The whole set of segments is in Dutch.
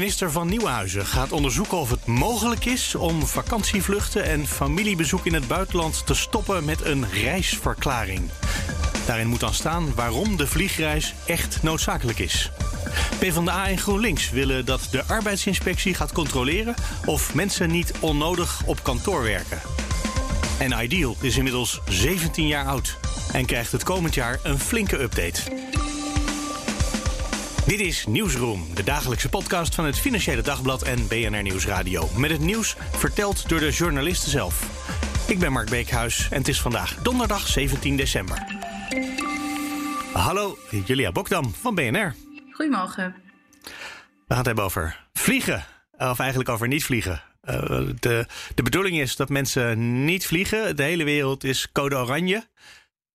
Minister van Nieuwenhuizen gaat onderzoeken of het mogelijk is om vakantievluchten en familiebezoek in het buitenland te stoppen met een reisverklaring. Daarin moet dan staan waarom de vliegreis echt noodzakelijk is. PvdA en GroenLinks willen dat de arbeidsinspectie gaat controleren of mensen niet onnodig op kantoor werken. En Ideal is inmiddels 17 jaar oud en krijgt het komend jaar een flinke update. Dit is Nieuwsroom, de dagelijkse podcast van het Financiële Dagblad en BNR Nieuwsradio. Met het nieuws verteld door de journalisten zelf. Ik ben Mark Beekhuis en het is vandaag donderdag 17 december. Hallo, Julia Bokdam van BNR. Goedemorgen. We gaan het hebben over vliegen. Of eigenlijk over niet vliegen. Uh, de, de bedoeling is dat mensen niet vliegen. De hele wereld is code oranje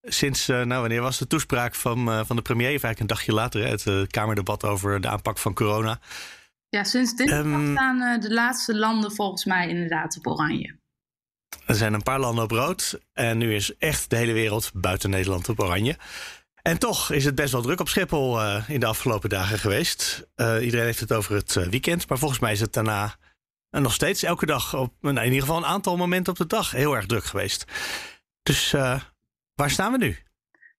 sinds, uh, nou wanneer was de toespraak van, uh, van de premier, eigenlijk een dagje later, het uh, Kamerdebat over de aanpak van corona. Ja, sinds dit um, staan de laatste landen volgens mij inderdaad op oranje. Er zijn een paar landen op rood en nu is echt de hele wereld buiten Nederland op oranje. En toch is het best wel druk op Schiphol in de afgelopen dagen geweest. iedereen heeft het over het weekend, maar volgens mij is het daarna nog steeds elke dag, op, nou, in ieder geval een aantal momenten op de dag, heel erg druk geweest. Dus Waar staan we nu?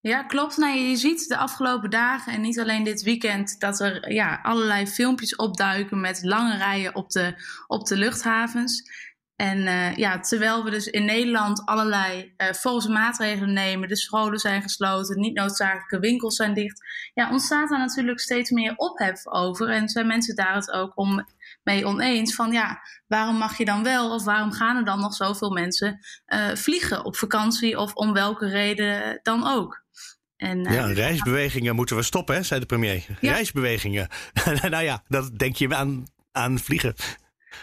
Ja, klopt. Nou, je ziet de afgelopen dagen en niet alleen dit weekend dat er ja, allerlei filmpjes opduiken met lange rijen op de, op de luchthavens. En uh, ja, terwijl we dus in Nederland allerlei uh, volgens maatregelen nemen, de scholen zijn gesloten, niet noodzakelijke winkels zijn dicht, ja, ontstaat daar natuurlijk steeds meer ophef over. En zijn mensen daar het ook om mee oneens van ja, waarom mag je dan wel of waarom gaan er dan nog zoveel mensen uh, vliegen op vakantie of om welke reden dan ook. En, uh, ja, reisbewegingen moeten we stoppen, hè, zei de premier. Ja. Reisbewegingen. nou ja, dat denk je aan, aan vliegen.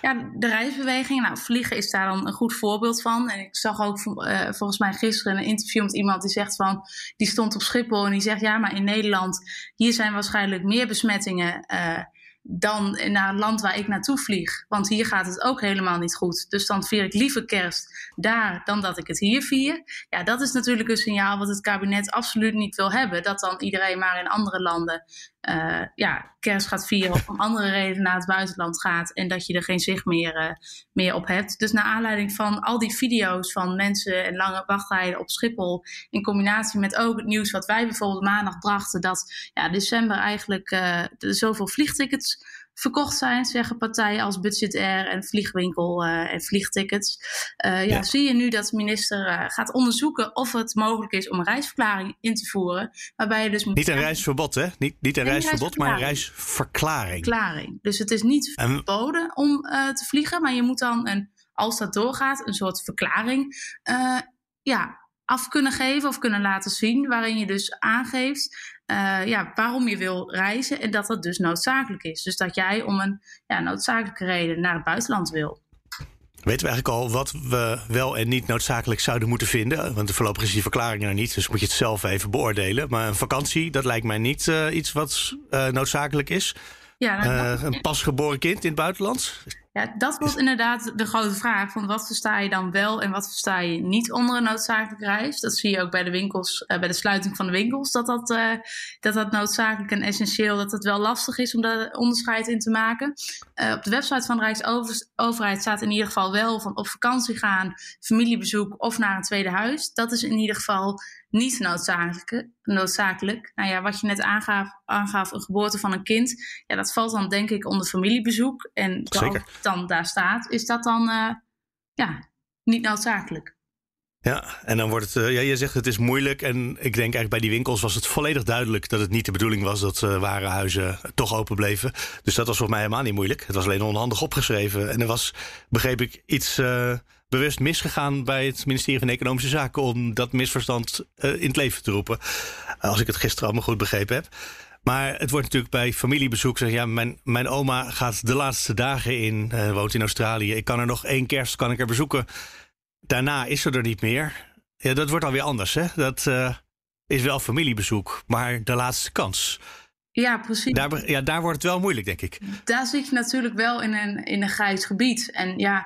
Ja, de reisbeweging. Nou, vliegen is daar dan een goed voorbeeld van. En ik zag ook uh, volgens mij gisteren een interview met iemand die zegt van... die stond op Schiphol en die zegt... ja, maar in Nederland, hier zijn waarschijnlijk meer besmettingen... Uh, dan naar een land waar ik naartoe vlieg. Want hier gaat het ook helemaal niet goed. Dus dan vier ik liever kerst daar dan dat ik het hier vier. Ja, dat is natuurlijk een signaal wat het kabinet absoluut niet wil hebben. Dat dan iedereen maar in andere landen uh, ja, kerst gaat vieren of om andere redenen naar het buitenland gaat en dat je er geen zicht meer, uh, meer op hebt. Dus naar aanleiding van al die video's van mensen en lange wachtrijden op Schiphol, in combinatie met ook het nieuws wat wij bijvoorbeeld maandag brachten, dat ja, december eigenlijk uh, zoveel vliegtickets verkocht zijn, zeggen partijen als Budget Air en Vliegwinkel uh, en Vliegtickets. Uh, ja, ja, zie je nu dat de minister uh, gaat onderzoeken of het mogelijk is om een reisverklaring in te voeren. Waarbij je dus moet niet een reisverbod, hè? Niet, niet een reisverbod, maar een reisverklaring. Verklaring. Dus het is niet verboden om te vliegen, maar je moet dan een, als dat doorgaat, een soort verklaring ja, af kunnen geven of kunnen laten zien. Waarin je dus aangeeft uh, ja, waarom je wil reizen en dat dat dus noodzakelijk is. Dus dat jij om een ja, noodzakelijke reden naar het buitenland wil. Weten we eigenlijk al wat we wel en niet noodzakelijk zouden moeten vinden? Want voorlopig is die verklaring er niet, dus moet je het zelf even beoordelen. Maar een vakantie, dat lijkt mij niet uh, iets wat uh, noodzakelijk is. Ja, uh, een pasgeboren kind in het buitenland? Ja, dat wordt inderdaad de grote vraag. Van wat versta je dan wel en wat versta je niet onder een noodzakelijke reis? Dat zie je ook bij de winkels, uh, bij de sluiting van de winkels, dat dat, uh, dat dat noodzakelijk en essentieel, dat het wel lastig is om daar onderscheid in te maken. Uh, op de website van de Rijksoverheid staat in ieder geval wel van op vakantie gaan, familiebezoek of naar een tweede huis. Dat is in ieder geval niet noodzakelijk. noodzakelijk. Nou ja, wat je net aangaf, aangaf, een geboorte van een kind. Ja, dat valt dan denk ik onder familiebezoek. En Zeker. dan daar staat, is dat dan uh, ja, niet noodzakelijk. Ja, en dan wordt het, uh, ja, je zegt het is moeilijk. En ik denk eigenlijk bij die winkels was het volledig duidelijk dat het niet de bedoeling was dat uh, warenhuizen toch open bleven. Dus dat was voor mij helemaal niet moeilijk. Het was alleen onhandig opgeschreven. En er was, begreep ik, iets bewust misgegaan bij het ministerie van Economische Zaken om dat misverstand in het leven te roepen. als ik het gisteren allemaal goed begrepen heb. Maar het wordt natuurlijk bij familiebezoek. Zeg, ja, mijn, mijn oma gaat de laatste dagen in, woont in Australië. Ik kan er nog één kerst kan ik er bezoeken. Daarna is ze er niet meer. ja, dat wordt alweer anders. Hè? Dat is wel familiebezoek, maar de laatste kans. Ja, precies. Daar, ja, daar wordt het wel moeilijk, denk ik. Daar zit je natuurlijk wel in een, in een grijs gebied. En ja,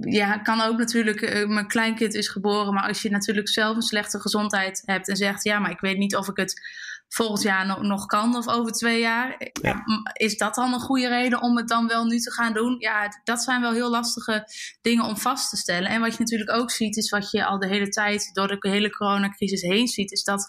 je kan ook natuurlijk, uh, mijn kleinkind is geboren, maar als je natuurlijk zelf een slechte gezondheid hebt en zegt, ja, maar ik weet niet of ik het volgend jaar nog, nog kan of over twee jaar. Ja. is dat dan een goede reden om het dan wel nu te gaan doen? Ja, dat zijn wel heel lastige dingen om vast te stellen. En wat je natuurlijk ook ziet, is wat je al de hele tijd door de hele coronacrisis heen ziet, is dat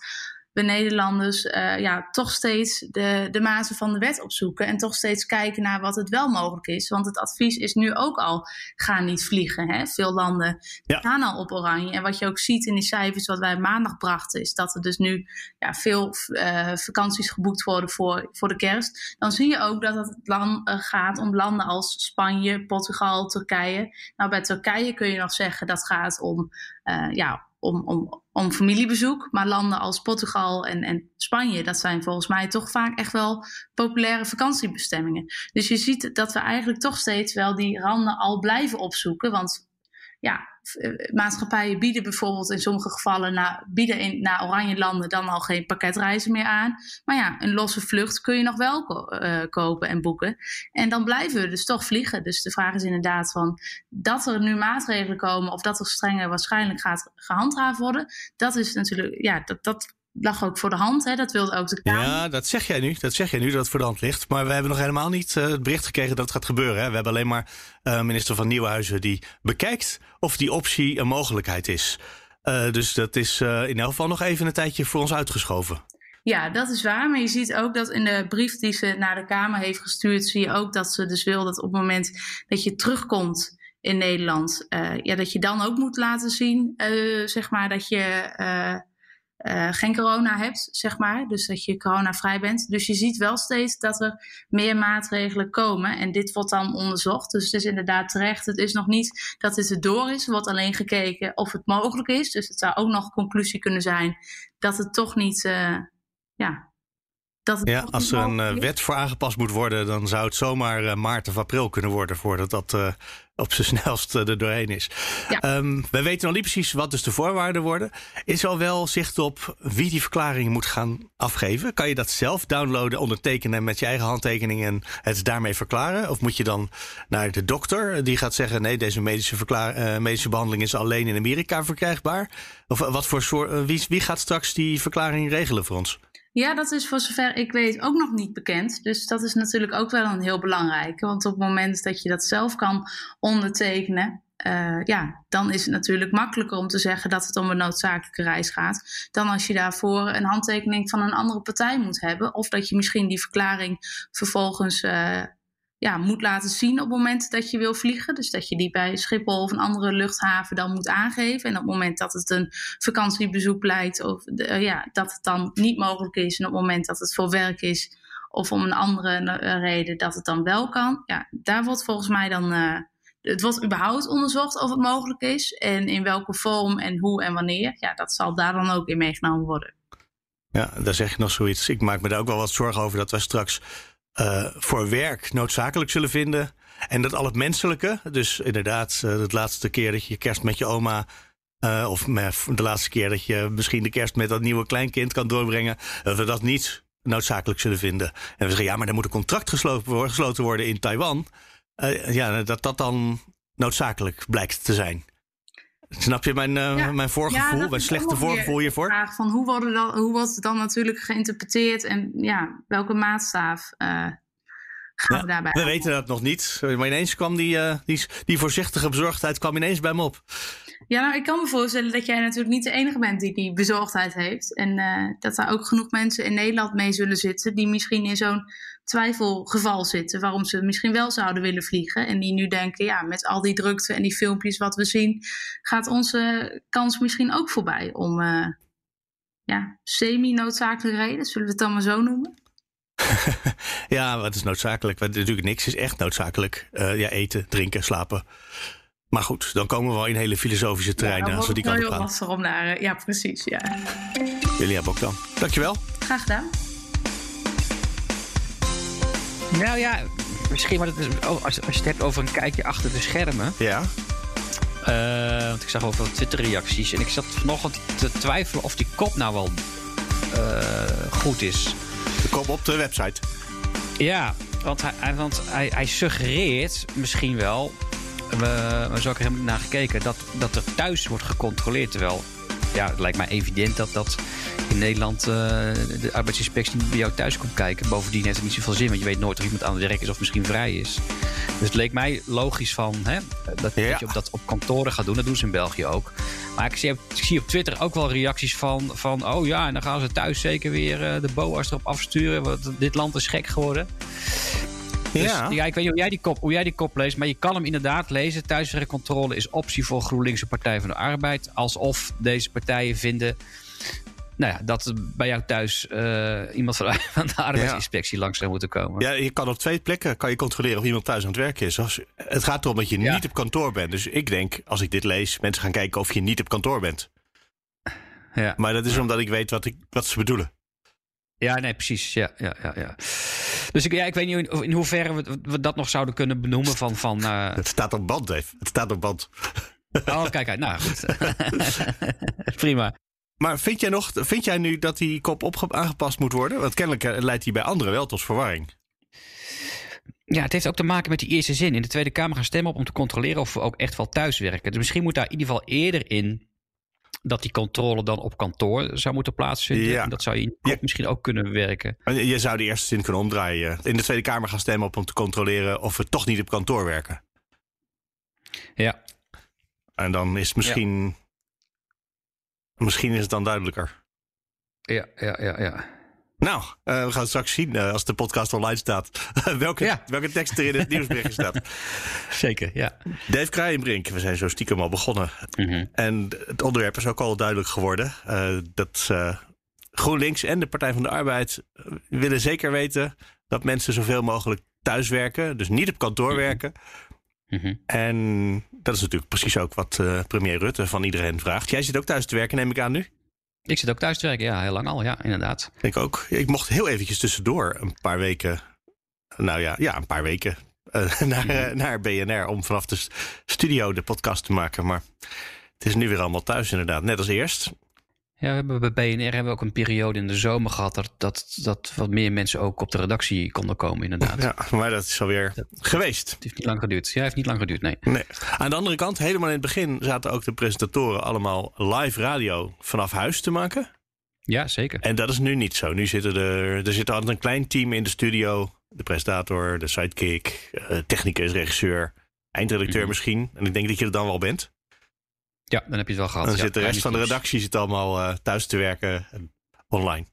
we Nederlanders uh, ja, toch steeds de, de mazen van de wet opzoeken. En toch steeds kijken naar wat het wel mogelijk is. Want het advies is nu ook al: ga niet vliegen. Hè? Veel landen gaan al op oranje. En wat je ook ziet in die cijfers wat wij maandag brachten, is dat er dus nu ja, veel uh, vakanties geboekt worden voor, voor de kerst. Dan zie je ook dat het land, uh, gaat om landen als Spanje, Portugal, Turkije. Nou, bij Turkije kun je nog zeggen dat gaat om ja, om, om, om familiebezoek. Maar landen als Portugal en, en Spanje, dat zijn volgens mij toch vaak echt wel populaire vakantiebestemmingen. Dus je ziet dat we eigenlijk toch steeds wel die randen al blijven opzoeken. Want ja, maatschappijen bieden bijvoorbeeld in sommige gevallen naar, bieden in, naar oranje landen dan al geen pakketreizen meer aan. Maar ja, een losse vlucht kun je nog wel uh, kopen en boeken. En dan blijven we dus toch vliegen. Dus de vraag is inderdaad van dat er nu maatregelen komen of dat er strenger waarschijnlijk gaat gehandhaafd worden. Dat is natuurlijk, ja, dat, dat lag ook voor de hand. Hè? Dat wilde ook de Kamer. Ja, dat zeg jij nu. Dat zeg jij nu dat het voor de hand ligt. Maar we hebben nog helemaal niet uh, het bericht gekregen dat het gaat gebeuren. Hè? We hebben alleen maar uh, minister van Nieuwenhuizen die bekijkt of die optie een mogelijkheid is. Uh, dus dat is in elk geval nog even een tijdje voor ons uitgeschoven. Ja, dat is waar. Maar je ziet ook dat in de brief die ze naar de Kamer heeft gestuurd, zie je ook dat ze dus wil dat op het moment dat je terugkomt in Nederland, ja, dat je dan ook moet laten zien, zeg maar, dat je uh, geen corona hebt, zeg maar. Dus dat je coronavrij bent. Dus je ziet wel steeds dat er meer maatregelen komen. En dit wordt dan onderzocht. Dus het is inderdaad terecht. Het is nog niet dat het erdoor is. Er wordt alleen gekeken of het mogelijk is. Dus het zou ook nog conclusie kunnen zijn dat het toch niet. Uh, ja, ja, als er een uh, wet voor aangepast moet worden, dan zou het zomaar uh, maart of april kunnen worden voordat dat uh, op zijn snelst er doorheen is. Ja. Um, we weten nog niet precies wat dus de voorwaarden worden. Is al wel zicht op wie die verklaring moet gaan afgeven? Kan je dat zelf downloaden, ondertekenen met je eigen handtekening en het daarmee verklaren? Of moet je dan naar de dokter die gaat zeggen: nee, deze medische, medische behandeling is alleen in Amerika verkrijgbaar? Of wat voor soort, wie, wie gaat straks die verklaring regelen voor ons? Ja, dat is voor zover ik weet ook nog niet bekend. Dus dat is natuurlijk ook wel een heel belangrijke. Want op het moment dat je dat zelf kan ondertekenen, uh, ja, dan is het natuurlijk makkelijker om te zeggen dat het om een noodzakelijke reis gaat. Dan als je daarvoor een handtekening van een andere partij moet hebben. Of dat je misschien die verklaring vervolgens uh, ja, moet laten zien op het moment dat je wil vliegen. Dus dat je die bij Schiphol of een andere luchthaven dan moet aangeven. En op het moment dat het een vakantiebezoek blijkt, of uh, ja, dat het dan niet mogelijk is. En op het moment dat het voor werk is, of om een andere uh, reden, dat het dan wel kan. Ja, daar wordt volgens mij dan. Uh, het wordt überhaupt onderzocht of het mogelijk is. En in welke vorm en hoe en wanneer. Ja, dat zal daar dan ook in meegenomen worden. Ja, daar zeg je nog zoiets. Ik maak me daar ook wel wat zorgen over dat wij straks uh, voor werk noodzakelijk zullen vinden. En dat al het menselijke, dus inderdaad, uh, laatste keer dat je kerst met je oma. Uh, of de laatste keer dat je misschien de kerst met dat nieuwe kleinkind kan doorbrengen. Dat we dat niet noodzakelijk zullen vinden. En we zeggen, ja, maar er moet een contract gesloten worden in Taiwan. ja, dat dat dan noodzakelijk blijkt te zijn. Snap je mijn, uh, mijn voorgevoel, ja, mijn slechte voorgevoel hiervoor? Vraag van hoe, worden dan, hoe wordt het dan natuurlijk geïnterpreteerd en ja, welke maatstaaf uh, gaan we daarbij? We weten dat nog niet, maar ineens kwam die, uh, die, die voorzichtige bezorgdheid kwam ineens bij me op. Ja, nou, ik kan me voorstellen dat jij natuurlijk niet de enige bent die die bezorgdheid heeft. En dat er ook genoeg mensen in Nederland mee zullen zitten die misschien in zo'n twijfelgeval zitten. Waarom ze misschien wel zouden willen vliegen. En die nu denken, ja, met al die drukte en die filmpjes wat we zien, gaat onze kans misschien ook voorbij om uh, ja, semi-noodzakelijke reden, zullen we het dan maar zo noemen? ja, wat is noodzakelijk? Natuurlijk niks is echt noodzakelijk. Uh, ja, eten, drinken, slapen. Maar goed, dan komen we wel in hele filosofische terreinen ja, als we die kant op gaan. heel lastig om naar... Eh, ja, precies, ja. Lilia Bokdan, dankjewel. Graag gedaan. Nou ja, misschien, maar is, oh, als, als je het hebt over een kijkje achter de schermen. Ja. Uh, want ik zag ook wel Twitter-reacties. En ik zat vanochtend te twijfelen of die kop nou wel uh, goed is. De kop op de website. Ja, want hij, want hij, hij suggereert misschien wel. We, we zo ook helemaal naar gekeken. Dat, dat er thuis wordt gecontroleerd. Terwijl ja, het lijkt mij evident dat dat in Nederland uh, de arbeidsinspectie niet bij jou thuis komt kijken. Bovendien heeft het niet zoveel zin, want je weet nooit of iemand aan het werk is of misschien vrij is. Dus het leek mij logisch van hè, dat, ja. dat je op dat op kantoren gaat doen. Dat doen ze in België ook. Maar ik zie, ik zie op Twitter ook wel reacties van, van oh ja, en dan gaan ze thuis zeker weer uh, de BOA's erop afsturen. Want dit land is gek geworden. Dus, ja. ja, ik weet niet hoe jij, die kop, hoe jij die kop leest, maar je kan hem inderdaad lezen. Thuiswerkcontrole is optie voor GroenLinks Partij van de Arbeid. Alsof deze partijen vinden nou ja, dat bij jou thuis uh, iemand van de, van de arbeidsinspectie ja. langs zou moeten komen. Ja, je kan op twee plekken kan je controleren of iemand thuis aan het werken is. het gaat erom dat je ja. niet op kantoor bent. Dus ik denk, als ik dit lees, mensen gaan kijken of je niet op kantoor bent. Ja. Maar dat is omdat ik weet wat, ik, wat ze bedoelen. Ja, nee, precies. Ja, ja, ja, ja. Dus ik, ja, ik weet niet in, in hoeverre we, we, dat nog zouden kunnen benoemen van... van uh... Het staat op band, Dave. Het staat op band. Oh, kijk, kijk. Nou, goed. Prima. Maar vind jij, nog, vind jij nu dat die kop op aangepast moet worden? Want kennelijk eh, leidt die bij anderen wel tot verwarring. Ja, het heeft ook te maken met die eerste zin. In de Tweede Kamer gaan stemmen op om te controleren of we ook echt wel thuiswerken. Dus misschien moet daar in ieder geval eerder in dat die controle dan op kantoor zou moeten plaatsvinden. Ja. En dat zou je ja. misschien ook kunnen werken. Je zou de eerste zin kunnen omdraaien. In de Tweede Kamer gaan stemmen op om te controleren of we toch niet op kantoor werken. Ja. En dan is misschien Misschien is het dan duidelijker. Ja, ja, ja, ja. Nou, uh, we gaan straks zien uh, als de podcast online staat. welke, ja. welke tekst er in het nieuwsbericht staat. Zeker, ja. Dave Kraaienbrink, we zijn zo stiekem al begonnen. Mm -hmm. En het onderwerp is ook al duidelijk geworden. Uh, dat GroenLinks en de Partij van de Arbeid willen zeker weten dat mensen zoveel mogelijk thuis werken. Dus niet op kantoor mm -hmm. werken. Mm -hmm. En dat is natuurlijk precies ook wat uh, premier Rutte van iedereen vraagt. Jij zit ook thuis te werken, neem ik aan nu? Ik zit ook thuis te werken, ja, heel lang al, ja, inderdaad. Ik ook. Ik mocht heel eventjes tussendoor een paar weken, nou ja, ja een paar weken uh, naar, uh, naar BNR om vanaf de studio de podcast te maken. Maar het is nu weer allemaal thuis inderdaad, net als eerst. Ja, we hebben bij BNR hebben we ook een periode in de zomer gehad dat, dat, dat wat meer mensen ook op de redactie konden komen, inderdaad. Ja, maar dat is alweer dat, geweest. Het heeft niet lang geduurd. Ja, heeft niet lang geduurd, nee. nee. Aan de andere kant, helemaal in het begin zaten ook de presentatoren allemaal live radio vanaf huis te maken. Ja, zeker. En dat is nu niet zo. Nu zitten er, er zit altijd een klein team in de studio. De presentator, de sidekick, uh, technicus, regisseur, eindredacteur mm -hmm. misschien. En ik denk dat je er dan wel bent. Ja, dan heb je het wel gehad. Dan ja, zit de rest van de redactie zit allemaal uh, thuis te werken online.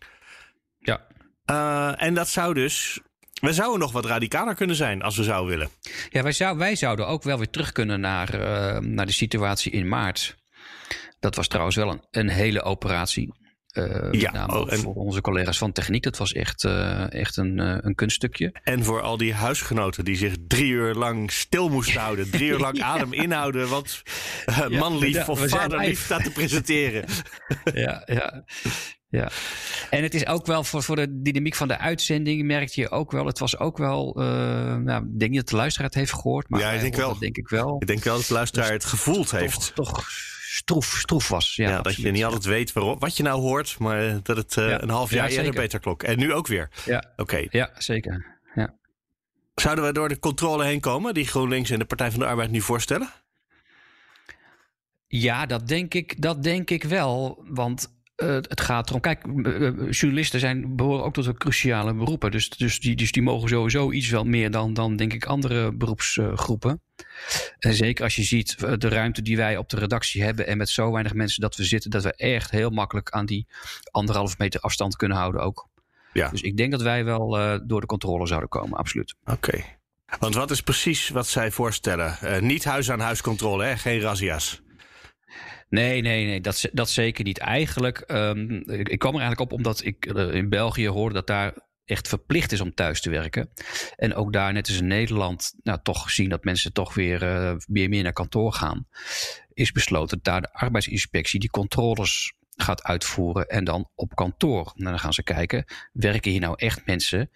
Ja. Uh, en dat zou dus. We zouden nog wat radicaler kunnen zijn als we zouden willen. Ja, wij, zou, wij zouden ook wel weer terug kunnen naar, uh, naar de situatie in maart. Dat was trouwens wel een, een hele operatie. Uh, ja, met oh, en... voor onze collega's van techniek. Dat was echt, uh, echt een, uh, een kunststukje. En voor al die huisgenoten die zich drie uur lang stil moesten houden. Drie uur lang adem inhouden. Want ja, manlief ja, of vaderlief staat te presenteren. ja, ja. Ja, en het is ook wel voor, voor de dynamiek van de uitzending merkte je ook wel. Het was ook wel. Nou, ik denk niet dat de luisteraar het heeft gehoord. Maar ja, ik denk wel. Dat denk ik wel. Ik denk wel dat de luisteraar dus het gevoeld toch, heeft. Toch stroef, stroef was. Ja, ja dat je niet altijd weet waarom, wat je nou hoort, maar dat het uh, ja. een half jaar ja, eerder beter klok. En nu ook weer. Ja, oké. Okay. Ja, zeker. Ja. Zouden we door de controle heen komen die GroenLinks en de Partij van de Arbeid nu voorstellen? Ja, dat denk ik, dat denk ik wel. Want uh, het gaat erom. Kijk, uh, journalisten zijn, behoren ook tot de cruciale beroepen. Dus, dus, die, dus die mogen sowieso iets wel meer dan, dan denk ik, andere beroepsgroepen. En zeker als je ziet de ruimte die wij op de redactie hebben. en met zo weinig mensen dat we zitten. dat we echt heel makkelijk aan die anderhalf meter afstand kunnen houden ook. Ja. Dus ik denk dat wij wel uh, door de controle zouden komen, absoluut. Oké. Okay. Want wat is precies wat zij voorstellen? Uh, niet huis-aan-huis controle, hè? geen razzia's. Nee, nee, nee, dat, dat zeker niet. Eigenlijk, um, ik kwam er eigenlijk op omdat ik uh, in België hoorde dat daar echt verplicht is om thuis te werken. En ook daar, net als in Nederland, nou, toch zien dat mensen toch weer, uh, weer meer naar kantoor gaan. Is besloten dat daar de arbeidsinspectie die controles gaat uitvoeren en dan op kantoor. En dan gaan ze kijken, werken hier nou echt mensen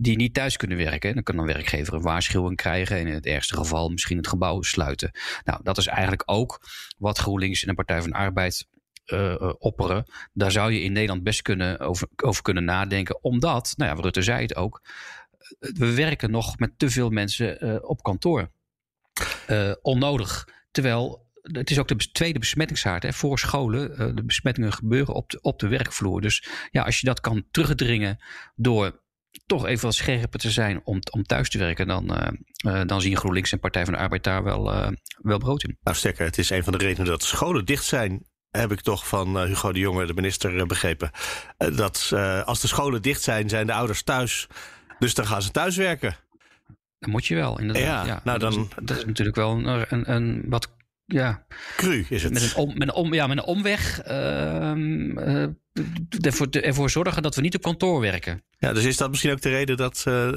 die niet thuis kunnen werken. Dan kan een werkgever een waarschuwing krijgen en in het ergste geval misschien het gebouw sluiten. Nou, dat is eigenlijk ook wat GroenLinks en de Partij van de Arbeid uh, opperen. Daar zou je in Nederland best kunnen over, over kunnen nadenken. Omdat, nou ja, Rutte zei het ook, we werken nog met te veel mensen uh, op kantoor. onnodig. Terwijl het is ook de tweede besmettingshaard hè, voor scholen. de besmettingen gebeuren op de, op de werkvloer. Dus ja, als je dat kan terugdringen door toch even wat scherper te zijn om, om thuis te werken, dan, uh, dan zien GroenLinks en Partij van de Arbeid daar wel, uh, wel brood in. Nou, sterker, het is een van de redenen dat scholen dicht zijn. Heb ik toch van Hugo de Jonge, de minister, begrepen. dat als de scholen dicht zijn, zijn de ouders thuis. Dus dan gaan ze thuis werken. Dan moet je wel, inderdaad. Ja, Nou, dan... dat, is, dat is natuurlijk wel een, een, een wat ja. Cru is het. Met een, om, met een, om, ja, met een omweg uh, ervoor, ervoor zorgen dat we niet op kantoor werken. Ja, dus is dat misschien ook de reden dat. Uh,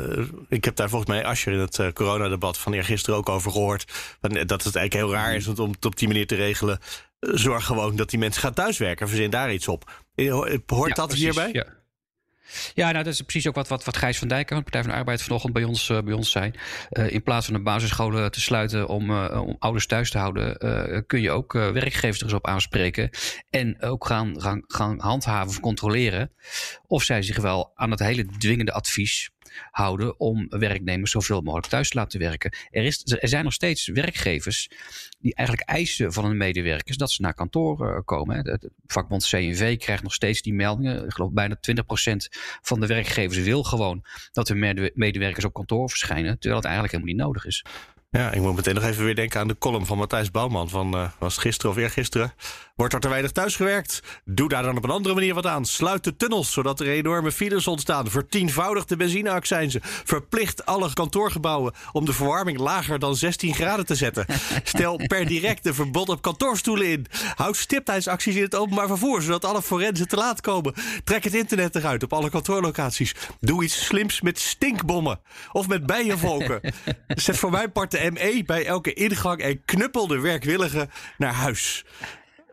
ik heb daar volgens mij Ascher in het uh, coronadebat van eergisteren ook over gehoord. Dat het eigenlijk heel raar is om het op die manier te regelen. Zorg gewoon dat die mensen gaan thuiswerken. Verzin daar iets op. Hoort dat hierbij? Ja. Ja, nou, dat is precies ook wat, wat, wat Gijs van Dijk, de Partij van de Arbeid, vanochtend bij ons, uh, bij ons zei. Uh, in plaats van de basisscholen te sluiten om, uh, om ouders thuis te houden, kun je ook werkgevers er eens op aanspreken. En ook gaan, gaan, gaan handhaven of controleren of zij zich wel aan het hele dwingende advies houden om werknemers zoveel mogelijk thuis te laten werken. Er, is, er zijn nog steeds werkgevers die eigenlijk eisen van hun medewerkers dat ze naar kantoor uh, komen. Het vakbond CNV krijgt nog steeds die meldingen. Ik geloof bijna 20% van de werkgevers wil gewoon dat hun medewerkers op kantoor verschijnen, terwijl het eigenlijk helemaal niet nodig is. Ja, ik moet meteen nog even weer denken aan de column van Matthijs Bouwman. Van, uh, was het gisteren of eergisteren? Wordt er te weinig thuisgewerkt? Doe daar dan op een andere manier wat aan. Sluit de tunnels, zodat er enorme files ontstaan. Vertienvoudig de benzineaccijnzen. Verplicht alle kantoorgebouwen om de verwarming lager dan 16 graden te zetten. Stel per direct een verbod op kantoorstoelen in. Houd stiptheidsacties in het openbaar vervoer, zodat alle forensen te laat komen. Trek het internet eruit op alle kantoorlocaties. Doe iets slims met stinkbommen. Of met bijenvolken. Zet voor mijn part de ME bij elke ingang en knuppel de werkwilligen naar huis.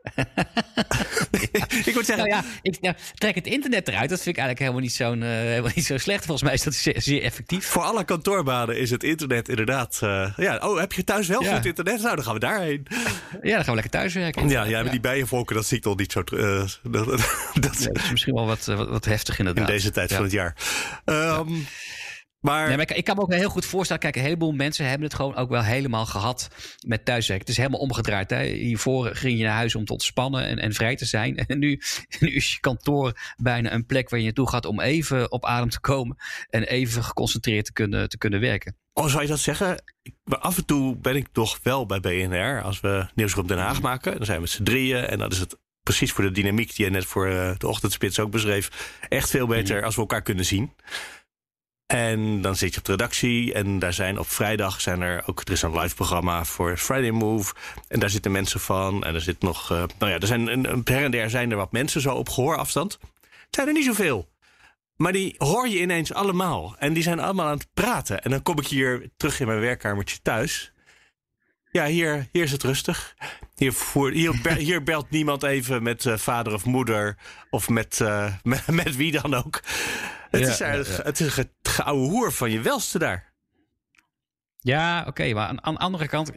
ik moet zeggen, nou ja, ik nou, trek het internet eruit. Dat vind ik eigenlijk helemaal niet, zo'n, uh, helemaal niet zo slecht. Volgens mij is dat zeer, zeer, effectief. Voor alle kantoorbanen is het internet inderdaad. Uh, ja, oh, heb je thuis wel goed internet? Nou, dan gaan we daarheen. Ja, dan gaan we lekker thuis werken. Ja, ja met die bijenvolken, dat zie ik toch niet zo. Uh, dat, dat, is misschien wel wat, wat, wat heftig inderdaad. In deze tijd van het jaar. Um, maar... maar ik, kan me ook heel goed voorstellen. Kijk, een heleboel mensen hebben het gewoon ook wel helemaal gehad met thuiswerken. Het is helemaal omgedraaid. Hè? Hiervoor ging je naar huis om te ontspannen en, en vrij te zijn. En nu, nu is je kantoor bijna een plek waar je naartoe gaat om even op adem te komen. En even geconcentreerd te kunnen, te kunnen werken. Oh, zou je dat zeggen? af en toe ben ik toch wel bij BNR. Als we Nieuwsgroep Den Haag maken. Dan zijn we met z'n drieën. En dan is het precies voor de dynamiek die je net voor eh, de ochtendspits ook beschreef. Echt veel beter mhm. als we elkaar kunnen zien. En dan zit je op de redactie en daar zijn op vrijdag zijn er ook er is een live programma voor Friday Move en daar zitten mensen van en er zit nog uh, nou ja er zijn een, een per en der zijn er wat mensen zo op gehoorafstand. Het zijn er niet zoveel. Maar die hoor je ineens allemaal en die zijn allemaal aan het praten en dan kom ik hier terug in mijn werkkamertje thuis. Ja, hier, hier is het rustig. Hier, voer, hier, hier belt niemand even met uh, vader of moeder of met, uh, met, met, wie dan ook. Het ja, is, eigenlijk, het is het geouwe hoer van je welste daar. Ja, oké. maar aan, aan, de andere kant,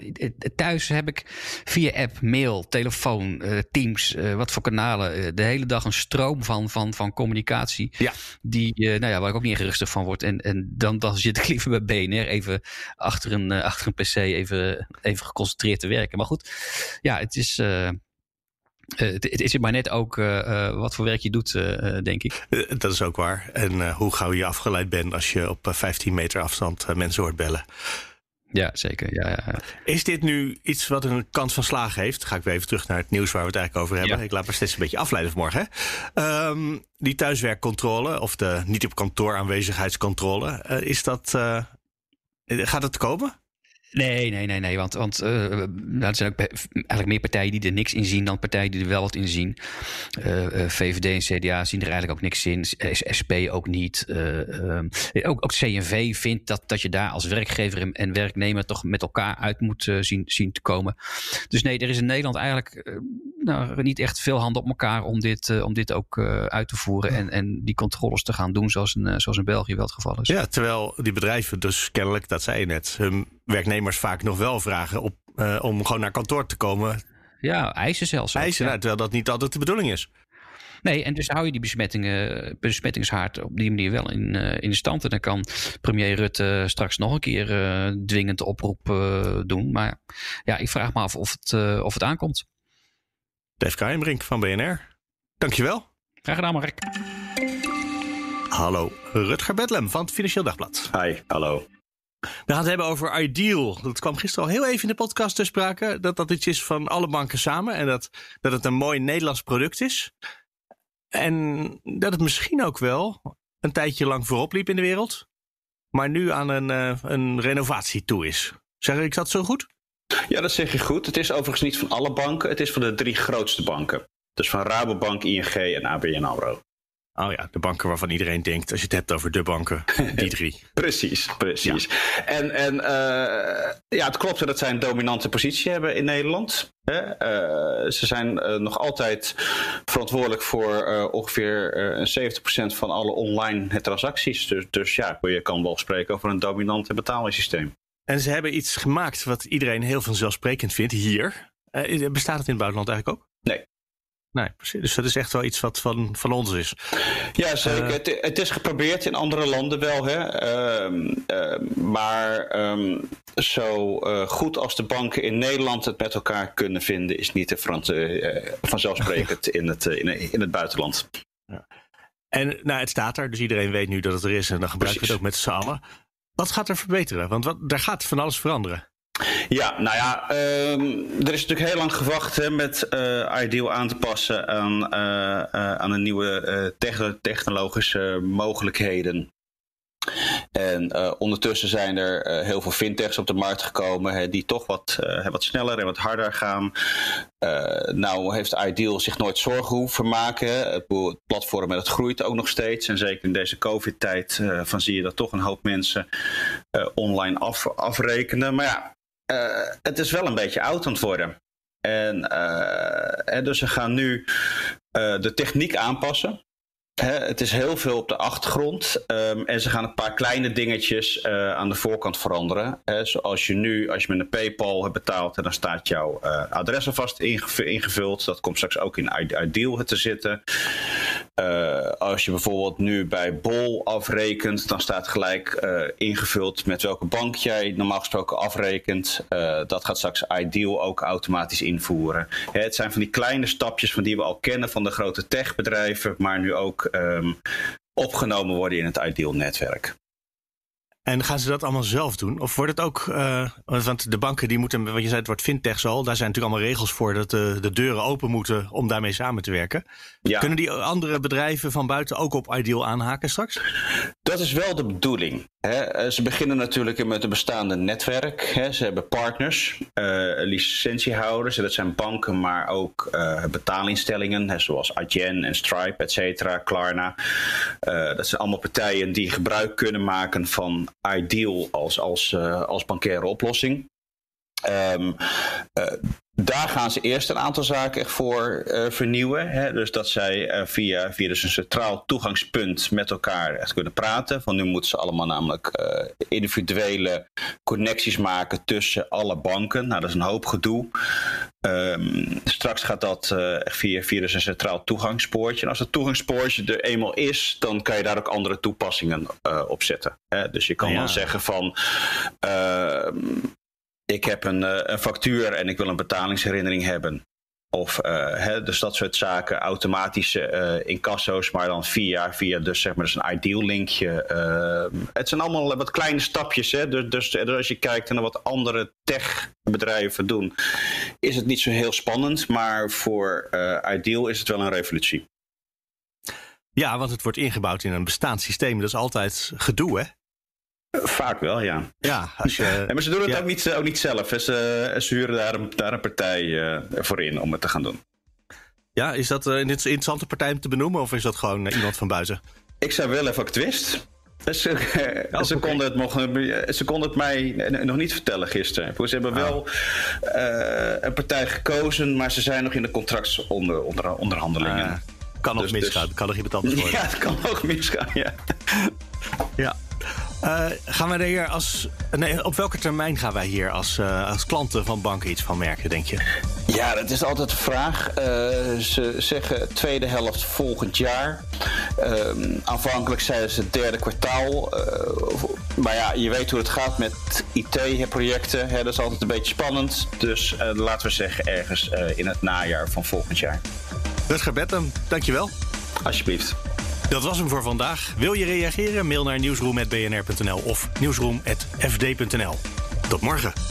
thuis heb ik via app, mail, telefoon, uh, Teams, uh, wat voor kanalen, uh, de hele dag een stroom van, van, van communicatie. Ja. Die, nou ja, waar ik ook niet gerustig van word. En, en dan, dan zit ik liever bij BNR even achter een, achter een PC even, even geconcentreerd te werken. Maar goed, ja, het is. het, het, is maar net ook wat voor werk je doet, denk ik. dat is ook waar. En hoe gauw je afgeleid bent als je op 15 meter afstand mensen hoort bellen. Ja, zeker. Ja, ja. Is dit nu iets wat een kans van slagen heeft? ga ik weer even terug naar het nieuws waar we het eigenlijk over hebben. Ik laat me steeds een beetje afleiden vanmorgen. Hè? Um, die thuiswerkcontrole of de niet op kantoor aanwezigheidscontrole. Uh, is dat, uh, gaat het komen? Nee, nee, nee, nee. Want, want uh, er zijn ook eigenlijk meer partijen die er niks in zien dan partijen die er wel wat in zien. Uh, uh, VVD en CDA zien er eigenlijk ook niks in. SP ook niet. Um, ook, ook CNV vindt dat, dat je daar als werkgever en werknemer toch met elkaar uit moet zien, zien te komen. Dus nee, er is in Nederland eigenlijk nou, niet echt veel handen op elkaar om dit, om dit ook uit te voeren. En, en die controles te gaan doen zoals in, zoals in België wel het geval is. Ja, terwijl die bedrijven dus kennelijk, dat zei je net, hun werknemers vaak nog wel vragen op, uh, om gewoon naar kantoor te komen. Ja, eisen zelfs. Eisen, nou, terwijl dat niet altijd de bedoeling is. Nee, en dus hou je die besmettingen, besmettingshaard op die manier wel in, uh, in stand. En dan kan premier Rutte straks nog een keer uh, dwingend oproep uh, doen. Maar ja, ik vraag me af of het, of het aankomt. Dave Keijenbrink van BNR, dankjewel. Graag gedaan, Mark. Hallo, Rutger Bedlem van het Financieel Dagblad. Hi, hallo. We gaan het hebben over Ideal. Dat kwam gisteren al heel even in de podcast te sprake. Dat dat iets is van alle banken samen. En dat, dat het een mooi Nederlands product is. En dat het misschien ook wel een tijdje lang voorop liep in de wereld. Maar nu aan een, uh, een renovatie toe is. Zeg ik dat zo goed? Ja, dat zeg je goed. Het is overigens niet van alle banken. Het is van de drie grootste banken. Dus van Rabobank, ING en ABN AMRO. Oh ja, de banken waarvan iedereen denkt, als je het hebt over de banken, die drie. precies, precies. En, en uh, ja, het klopt dat zij een dominante positie hebben in Nederland. Hè? Uh, ze zijn uh, nog altijd verantwoordelijk voor ongeveer 70% van alle online transacties. Dus, dus ja, je kan wel spreken over een dominant betalingssysteem. En ze hebben iets gemaakt wat iedereen heel vanzelfsprekend vindt hier. bestaat het in het buitenland eigenlijk ook? Nee. Nee, precies. Dus dat is echt wel iets wat van, van ons is. Ja, zeker. Uh, het, het, is geprobeerd in andere landen wel. Hè? Uh, uh, maar um, zo uh, goed als de banken in Nederland het met elkaar kunnen vinden, is niet Frans, uh, vanzelfsprekend in, het, in, in, het buitenland. Ja. En nou, het staat er, dus iedereen weet nu dat het er is en dan gebruiken we het ook met z'n allen. Wat gaat er verbeteren? Want wat, daar gaat van alles veranderen. Ja, nou ja, um, er is natuurlijk heel lang gewacht hè, met uh, Ideal aan te passen aan, uh, uh, aan een nieuwe technologische mogelijkheden. En ondertussen zijn er heel veel fintechs op de markt gekomen hè, die toch wat, wat sneller en wat harder gaan. nou heeft Ideal zich nooit zorgen hoeven maken. Het platform het groeit ook nog steeds. En zeker in deze covid-tijd van zie je dat toch een hoop mensen online af, afrekenen. Maar ja, het is wel een beetje oud aan het worden. En uh, dus ze gaan nu uh, de techniek aanpassen. Het is heel veel op de achtergrond. Um, en ze gaan een paar kleine dingetjes uh, aan de voorkant veranderen. Zoals je nu, als je met een PayPal hebt betaald, dan staat jouw uh, adres alvast ingevuld. Dat komt straks ook in Ideal te zitten. Uh, als je bijvoorbeeld nu bij Bol afrekent, dan staat gelijk ingevuld met welke bank jij normaal gesproken afrekent. dat gaat straks Ideal ook automatisch invoeren. Het zijn van die kleine stapjes van die we al kennen van de grote techbedrijven, maar nu ook um, opgenomen worden in het Ideal netwerk. En gaan ze dat allemaal zelf doen? Of wordt het ook, uh, want de banken die moeten, wat je zei, het wordt fintech al, daar zijn natuurlijk allemaal regels voor dat de, de deuren open moeten om daarmee samen te werken. Ja. Kunnen die andere bedrijven van buiten ook op Ideal aanhaken straks? Dat is wel de bedoeling. Hè. Eh, ze beginnen natuurlijk met een bestaande netwerk. Hè. Ze hebben partners, uh, licentiehouders, dat zijn banken, maar ook uh, betalingstellingen, hè, zoals Adyen en Stripe, et cetera, Klarna. Dat zijn allemaal partijen die gebruik kunnen maken van Ideal als, als, als bankaire oplossing. Um, uh, daar gaan ze eerst een aantal zaken voor uh, vernieuwen. Hè? Dus dat zij uh, via, via dus een centraal toegangspunt met elkaar echt kunnen praten. Van nu moeten ze allemaal namelijk individuele connecties maken tussen alle banken. Nou, dat is een hoop gedoe. Um, straks gaat dat via, via dus een centraal toegangspoortje. En als het toegangspoortje er eenmaal is, dan kan je daar ook andere toepassingen op zetten. Hè? Dus je kan ja. dan zeggen van ehm, ik heb een, uh, een, factuur en ik wil een betalingsherinnering hebben. Of uh, hè, dus dat soort zaken, automatische uh, incasso's, maar dan via, via dus zeg maar dus een ideal linkje. het zijn allemaal wat kleine stapjes. Hè? Dus, dus, dus, als je kijkt naar wat andere techbedrijven doen, is het niet zo heel spannend. Maar voor Ideal is het wel een revolutie. Ja, want het wordt ingebouwd in een bestaand systeem. Dat is altijd gedoe, hè? Vaak wel, ja. Ja, als je, Ja, maar ze doen het ja. ook, niet, ook niet zelf. hè. Ze, ze huren daar een, daar een partij eh, voor in om het te gaan doen. ja, is dat eh, een interessante partij om te benoemen of is dat gewoon eh, iemand van buiten? Ik zou wel even twist. Ze, ze, oké. konden het nog, ze konden het mij nog niet vertellen gisteren. Ze hebben wel eh, een partij gekozen, maar ze zijn nog in de contractsonderhandelingen. Eh, kan nog Dus- misgaan, dus- kan nog iemand anders worden. ja, het kan ook misgaan, ja. Ja. Eh, gaan wij er hier als. Nee, op welke termijn gaan wij hier als, eh, als klanten van banken iets van merken, denk je? Ja, dat is altijd de vraag. Eh, ze zeggen tweede helft volgend jaar. Aanvankelijk zeiden ze het derde kwartaal. Maar ja, je weet hoe het gaat met IT-projecten. Dat is altijd een beetje spannend. Dus laten we zeggen ergens in het najaar van volgend jaar. Rutger Betham, dankjewel. Alsjeblieft. Dat was hem voor vandaag. Wil je reageren? Mail naar nieuwsroom.bnr.nl of nieuwsroom.fd.nl. Tot morgen.